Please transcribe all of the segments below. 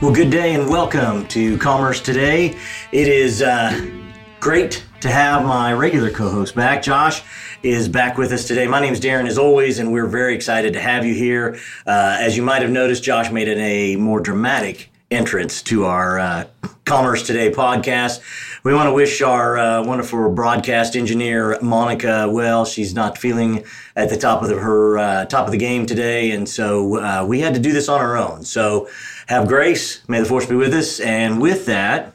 Well, good day and welcome to Commerce Today. It is uh, great to have my regular co host back. Josh is back with us today. My name is Darren, as always, and we're very excited to have you here. Uh, as you might have noticed, Josh made it a more dramatic entrance to our uh, Commerce Today podcast. We want to wish our uh, wonderful broadcast engineer Monica well. She's not feeling at the top of the, her uh, top of the game today, and so uh, we had to do this on our own. So have grace. May the force be with us. And with that,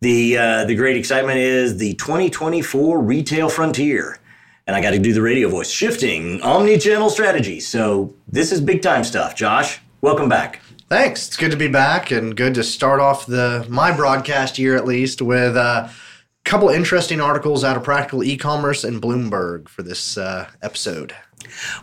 the uh, the great excitement is the 2024 retail frontier. And I got to do the radio voice shifting omni-channel strategy. So this is big time stuff. Josh, welcome back. Thanks. It's good to be back and good to start off the my broadcast year at least with a couple interesting articles out of Practical E-commerce and Bloomberg for this uh, episode.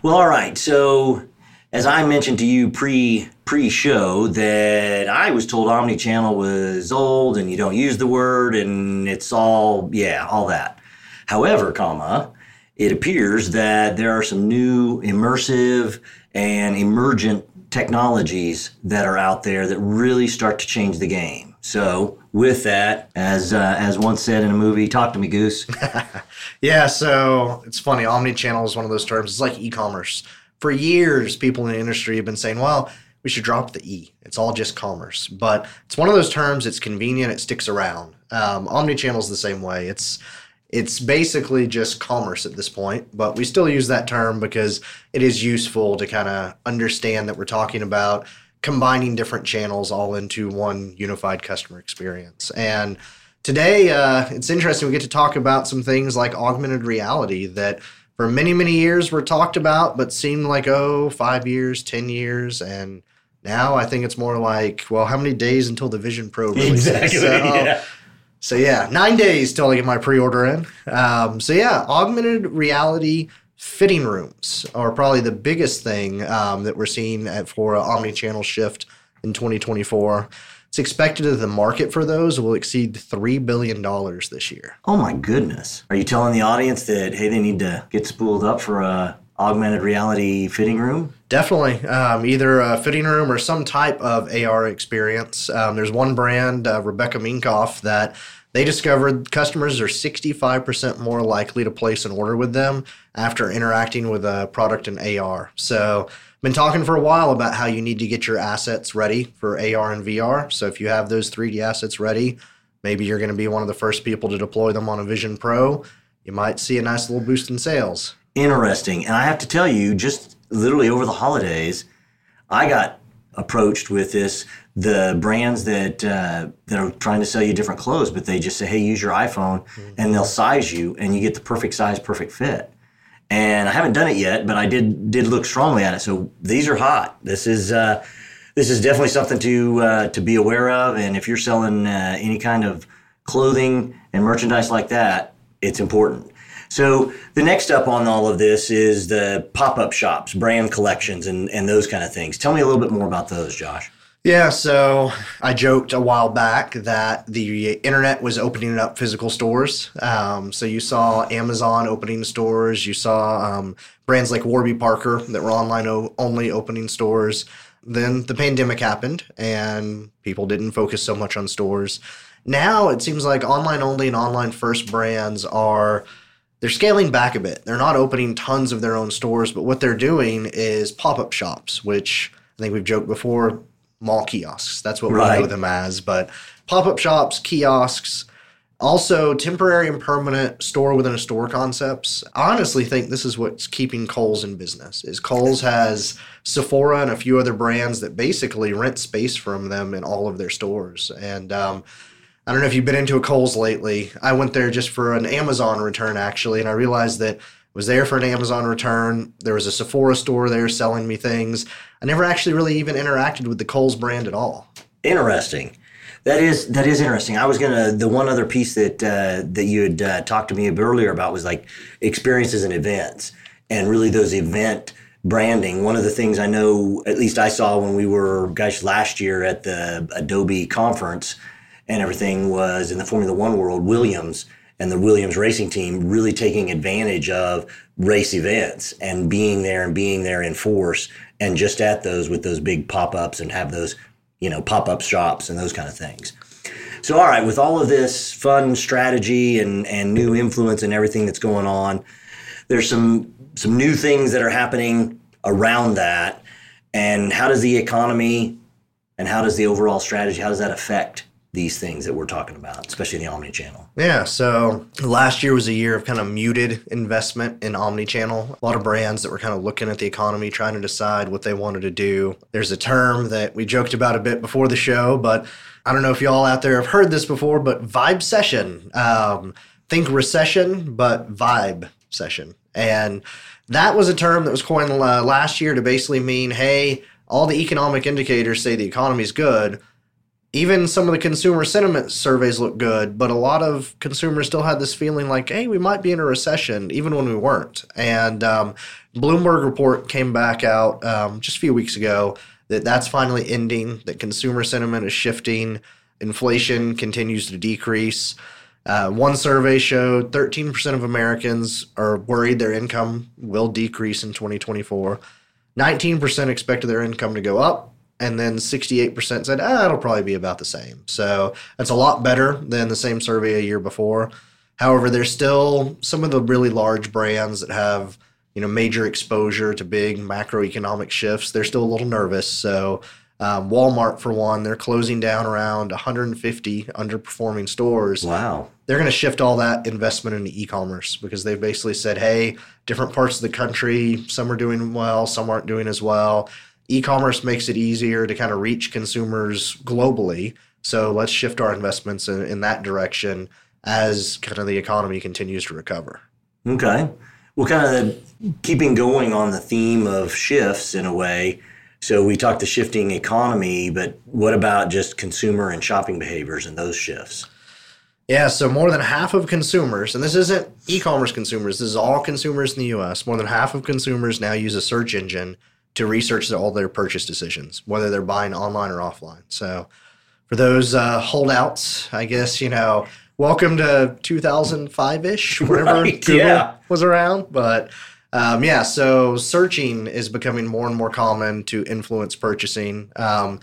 Well, all right. So as I mentioned to you pre pre show that I was told omnichannel was old and you don't use the word and it's all yeah all that. However, comma, it appears that there are some new immersive and emergent technologies that are out there that really start to change the game. So, with that, as uh, as once said in a movie, talk to me, Goose. yeah, so it's funny. Omnichannel is one of those terms. It's like e-commerce for years, people in the industry have been saying, well, we should drop the E. It's all just commerce. But it's one of those terms, it's convenient, it sticks around. Um, omnichannel is the same way. It's it's basically just commerce at this point, but we still use that term because it is useful to kind of understand that we're talking about combining different channels all into one unified customer experience. And today, uh, it's interesting. We get to talk about some things like augmented reality that for many, many years were talked about, but seemed like, oh, five years, 10 years. And now I think it's more like, well, how many days until the Vision Pro releases? Exactly. So, yeah. so yeah, nine days till I get my pre-order in. Um, so yeah, augmented reality fitting rooms are probably the biggest thing um, that we're seeing at, for an omni-channel shift in 2024. It's expected that the market for those will exceed $3 billion this year. Oh my goodness. Are you telling the audience that, hey, they need to get spooled up for a augmented reality fitting room? Definitely. Um, either a fitting room or some type of AR experience. Um, there's one brand, uh, Rebecca Minkoff, that they discovered customers are 65% more likely to place an order with them after interacting with a product in AR. So been talking for a while about how you need to get your assets ready for AR and VR. So if you have those 3D assets ready, maybe you're going to be one of the first people to deploy them on a Vision Pro. You might see a nice little boost in sales. Interesting. And I have to tell you, just literally over the holidays, I got approached with this. The brands that uh, that are trying to sell you different clothes, but they just say, "Hey, use your iPhone," mm-hmm. and they'll size you, and you get the perfect size, perfect fit and I haven't done it yet, but I did did look strongly at it. So these are hot. This is uh, this is definitely something to uh, to be aware of. And if you're selling uh, any kind of clothing and merchandise like that, it's important. So the next up on all of this is the pop up shops, brand collections, and and those kind of things. Tell me a little bit more about those, Josh. Yeah, so I joked a while back that the internet was opening up physical stores. Um, so you saw Amazon opening stores, you saw um, brands like Warby Parker that were online o- only opening stores. Then the pandemic happened and people didn't focus so much on stores. Now it seems like online only and online first brands are they're scaling back a bit. They're not opening tons of their own stores, but what they're doing is pop-up shops, which I think we've joked before mall kiosks. That's what right. we know them as. But pop up shops, kiosks, also temporary and permanent store within a store concepts. I honestly think this is what's keeping Kohl's in business. Is Kohl's has Sephora and a few other brands that basically rent space from them in all of their stores. And um, I don't know if you've been into a Kohl's lately. I went there just for an Amazon return actually, and I realized that was there for an Amazon return. There was a Sephora store there selling me things. I never actually really even interacted with the Kohl's brand at all. Interesting. That is that is interesting. I was gonna the one other piece that uh, that you had uh, talked to me earlier about was like experiences and events, and really those event branding. One of the things I know, at least I saw when we were, gosh, last year at the Adobe conference and everything, was in the Formula One world. Williams and the Williams racing team really taking advantage of race events and being there and being there in force and just at those with those big pop ups and have those you know, pop up shops and those kind of things. So, all right, with all of this fun strategy and, and new influence and everything that's going on, there's some some new things that are happening around that. And how does the economy and how does the overall strategy, how does that affect these things that we're talking about, especially the omni-channel? Yeah, so last year was a year of kind of muted investment in omni-channel. A lot of brands that were kind of looking at the economy, trying to decide what they wanted to do. There's a term that we joked about a bit before the show, but I don't know if y'all out there have heard this before, but vibe session. Um, think recession, but vibe session. And that was a term that was coined uh, last year to basically mean, hey, all the economic indicators say the economy's good even some of the consumer sentiment surveys look good, but a lot of consumers still had this feeling like, hey, we might be in a recession, even when we weren't. And um, Bloomberg report came back out um, just a few weeks ago that that's finally ending, that consumer sentiment is shifting, inflation continues to decrease. Uh, one survey showed 13% of Americans are worried their income will decrease in 2024. 19% expected their income to go up, and then 68% said, ah, it'll probably be about the same. So that's a lot better than the same survey a year before. However, there's still some of the really large brands that have you know major exposure to big macroeconomic shifts. They're still a little nervous. So um, Walmart, for one, they're closing down around 150 underperforming stores. Wow. They're going to shift all that investment into e-commerce because they've basically said, hey, different parts of the country, some are doing well, some aren't doing as well e-commerce makes it easier to kind of reach consumers globally. So let's shift our investments in, in that direction as kind of the economy continues to recover. Okay. Well, kind of keeping going on the theme of shifts in a way. So we talked the shifting economy, but what about just consumer and shopping behaviors and those shifts? Yeah, so more than half of consumers, and this isn't e commerce consumers, this is all consumers in the US, more than half of consumers now use a search engine to research all their purchase decisions, whether they're buying online or offline. So, for those uh, holdouts, I guess you know, welcome to 2005 ish, whenever right, Google yeah. was around. But um, yeah, so searching is becoming more and more common to influence purchasing. Um,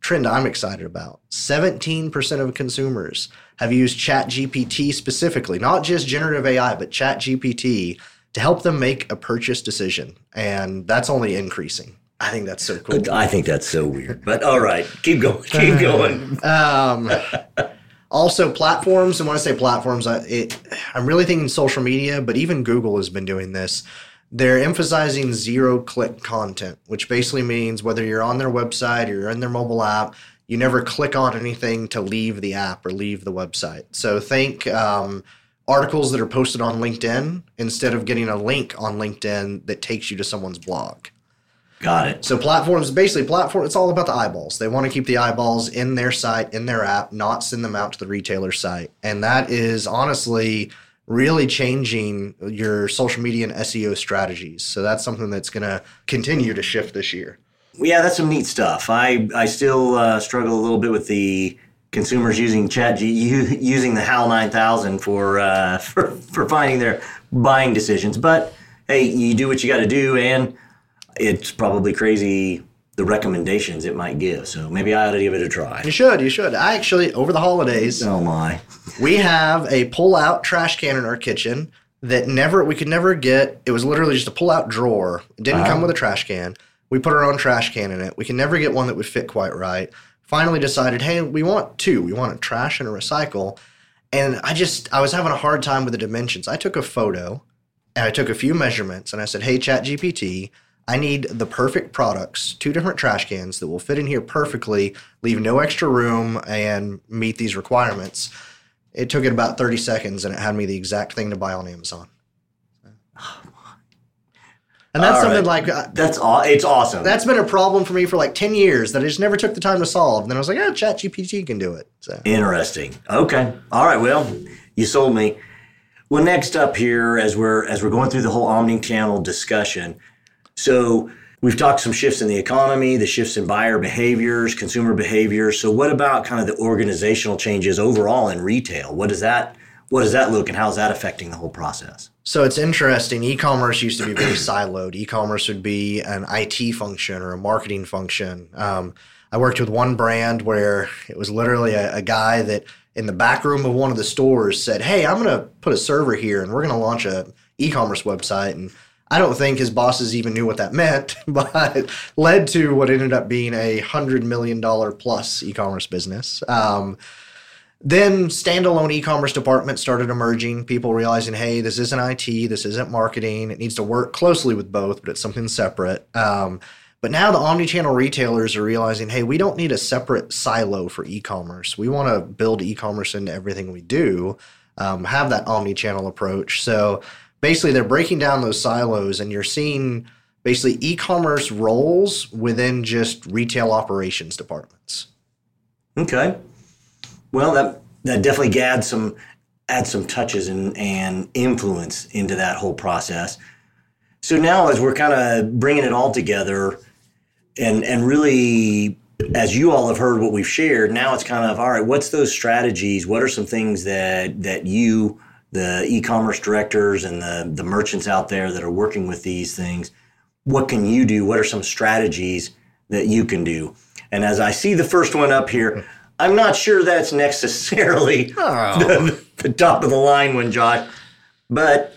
trend I'm excited about: 17% of consumers have used ChatGPT specifically, not just generative AI, but ChatGPT to help them make a purchase decision. And that's only increasing. I think that's so cool. I think that's so weird. But all right, keep going. Keep going. um, also, platforms. And when I say platforms, I, it, I'm really thinking social media, but even Google has been doing this. They're emphasizing zero click content, which basically means whether you're on their website or you're in their mobile app, you never click on anything to leave the app or leave the website. So think um, articles that are posted on LinkedIn instead of getting a link on LinkedIn that takes you to someone's blog. Got it. So platforms, basically platform, it's all about the eyeballs. They want to keep the eyeballs in their site, in their app, not send them out to the retailer site. And that is honestly really changing your social media and SEO strategies. So that's something that's going to continue to shift this year. Yeah, that's some neat stuff. I I still uh, struggle a little bit with the consumers using chat using the hal 9000 for, uh, for for finding their buying decisions. But hey you do what you got to do and it's probably crazy the recommendations it might give. So maybe i ought to give it a try. You should you should. I actually over the holidays oh my. we have a pull out trash can in our kitchen that never we could never get. It was literally just a pull out drawer. It didn't uh-huh. come with a trash can. We put our own trash can in it. We can never get one that would fit quite right finally decided, hey, we want two. We want a trash and a recycle. And I just, I was having a hard time with the dimensions. I took a photo and I took a few measurements and I said, hey, Chat GPT, I need the perfect products, two different trash cans that will fit in here perfectly, leave no extra room, and meet these requirements. It took it about 30 seconds and it had me the exact thing to buy on Amazon. And that's All something right. like uh, that's aw- it's awesome. That's been a problem for me for like ten years that I just never took the time to solve. And then I was like, "Yeah, Chat GPT can do it." So interesting. Okay. All right. Well, you sold me. Well, next up here, as we're as we're going through the whole omni-channel discussion, so we've talked some shifts in the economy, the shifts in buyer behaviors, consumer behaviors. So, what about kind of the organizational changes overall in retail? What does that what does that look, and how is that affecting the whole process? So it's interesting. E-commerce used to be very siloed. E-commerce would be an IT function or a marketing function. Um, I worked with one brand where it was literally a, a guy that in the back room of one of the stores said, "Hey, I'm going to put a server here, and we're going to launch a e-commerce website." And I don't think his bosses even knew what that meant, but it led to what ended up being a hundred million dollar plus e-commerce business. Um, then standalone e-commerce departments started emerging. People realizing, hey, this isn't IT, this isn't marketing. It needs to work closely with both, but it's something separate. Um, but now the omni-channel retailers are realizing, hey, we don't need a separate silo for e-commerce. We want to build e-commerce into everything we do, um, have that omni-channel approach. So basically, they're breaking down those silos, and you're seeing basically e-commerce roles within just retail operations departments. Okay. Well, that that definitely adds some adds some touches and, and influence into that whole process. So now, as we're kind of bringing it all together, and and really, as you all have heard what we've shared, now it's kind of all right. What's those strategies? What are some things that that you, the e-commerce directors and the the merchants out there that are working with these things, what can you do? What are some strategies that you can do? And as I see the first one up here, I'm not sure that's necessarily oh. the, the, top of the line one, Josh, but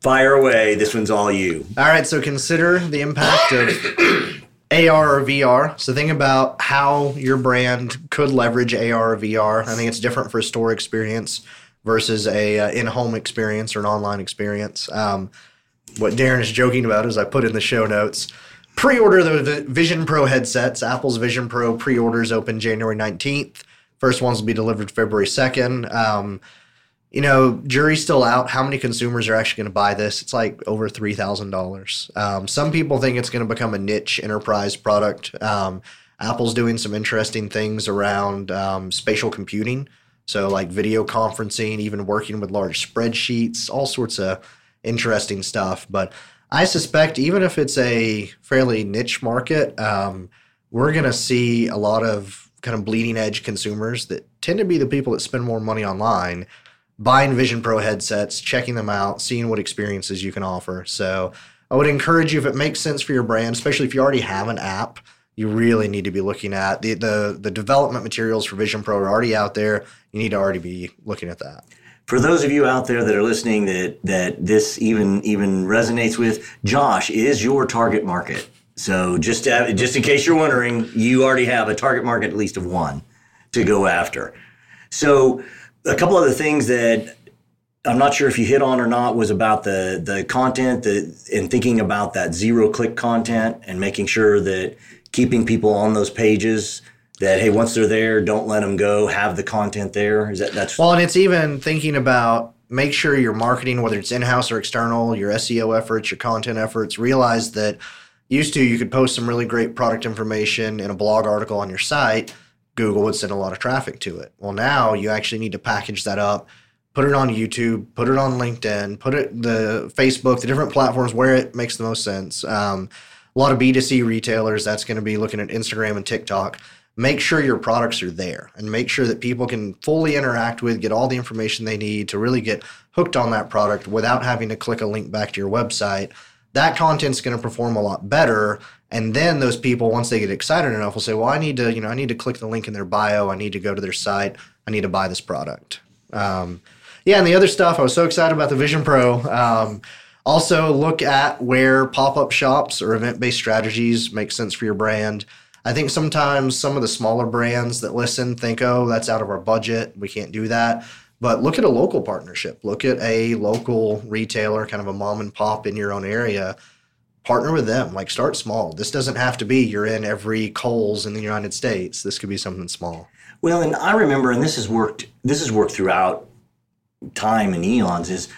fire away. This one's all you. All right, so consider the impact of AR or VR. So think about how your brand could leverage AR or VR. I think it's different for a store experience versus a uh, in-home experience or an online experience. Um, what Darren is joking about is I put in the show notes pre-order the Vision Pro headsets. Apple's Vision Pro pre-orders open January 19th. First ones will be delivered February 2nd. Um, you know, jury's still out. How many consumers are actually going to buy this? It's like over three thousand um, dollars. Some people think it's going to become a niche enterprise product. Um, Apple's doing some interesting things around um, spatial computing, so like video conferencing, even working with large spreadsheets, all sorts of interesting stuff. But I suspect even if it's a fairly niche market, um, we're going to see a lot of kind of bleeding edge consumers that tend to be the people that spend more money online buying Vision Pro headsets, checking them out, seeing what experiences you can offer. So I would encourage you if it makes sense for your brand, especially if you already have an app, you really need to be looking at the the, the development materials for Vision Pro are already out there. You need to already be looking at that for those of you out there that are listening that that this even even resonates with, Josh is your target market. So just to, just in case you're wondering, you already have a target market at least of one to go after. So a couple other things that I'm not sure if you hit on or not was about the the content and thinking about that zero click content and making sure that keeping people on those pages that hey once they're there don't let them go. Have the content there. Is that that's well and it's even thinking about make sure your marketing whether it's in-house or external your seo efforts your content efforts realize that used to you could post some really great product information in a blog article on your site. Google would send a lot of traffic to it. Well now you actually need to package that up put it on youtube put it on linkedin put it the facebook the different platforms where it makes the most sense. Um, a lot of b2c retailers that's going to be looking at instagram and tiktok make sure your products are there and make sure that people can fully interact with, get all the information they need to really get hooked on that product without having to click a link back to your website. That content's going to perform a lot better. And then those people, once they get excited enough, will say, well, I need to, you know, I need to click the link in their bio. I need to go to their site. I need to buy this product. Um, yeah, and the other stuff, I was so excited about the Vision Pro. Um, also, look at where pop up shops or event based strategies make sense for your brand. I think sometimes some of the smaller brands that listen think, oh, that's out of our budget. We can't do that. But look at a local partnership. Look at a local retailer, kind of a mom and pop in your own area. Partner with them. Like start small. This doesn't have to be you're in every Kohl's in the United States. This could be something small. Well, and I remember, and this has worked. This has worked throughout time and eons. Is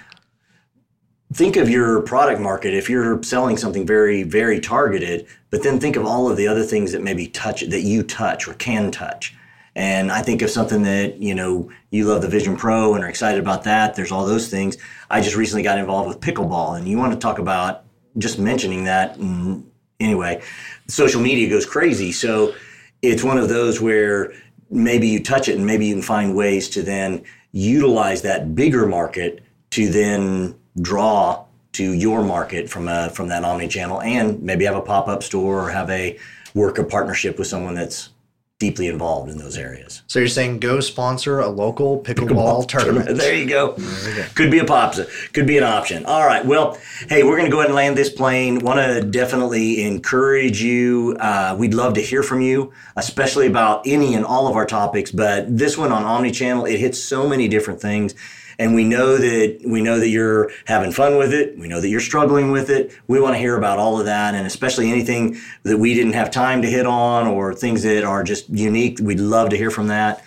think of your product market if you're selling something very very targeted but then think of all of the other things that maybe touch that you touch or can touch. And i think of something that you know you love the vision pro and are excited about that there's all those things. I just recently got involved with pickleball and you want to talk about just mentioning that mm, anyway social media goes crazy. So it's one of those where maybe you touch it and maybe you can find ways to then utilize that bigger market to then draw to your market from a from that omni channel and maybe have a pop-up store or have a work a partnership with someone that's deeply involved in those areas. So you're saying go sponsor a local pickleball, tournament. There you go. Could be a pop. Could be an option. All right. Well, hey, we're going to go ahead and land this plane. Want to definitely encourage you. Uh, we'd love to hear from you, especially about any and all of our topics. But this one on Omnichannel, it hits so many different things and we know that we know that you're having fun with it. We know that you're struggling with it. We want to hear about all of that, and especially anything that we didn't have time to hit on or things that are just unique. We'd love to hear from that.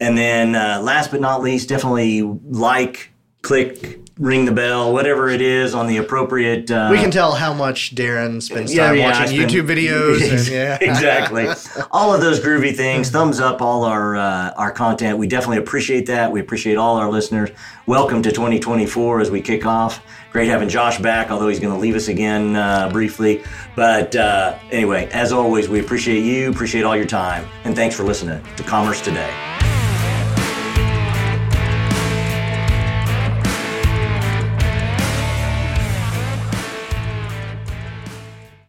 And then, uh, last but not least, definitely like, click, ring the bell, whatever it is on the appropriate. Uh, we can tell how much Darren spends time yeah, watching YouTube videos. and, yeah. exactly. all of those groovy things. Thumbs up all our uh, our content. We definitely appreciate that. We appreciate all our listeners. Welcome to 2024 as we kick off. Great having Josh back, although he's going to leave us again uh, briefly. But uh, anyway, as always, we appreciate you, appreciate all your time, and thanks for listening to Commerce Today.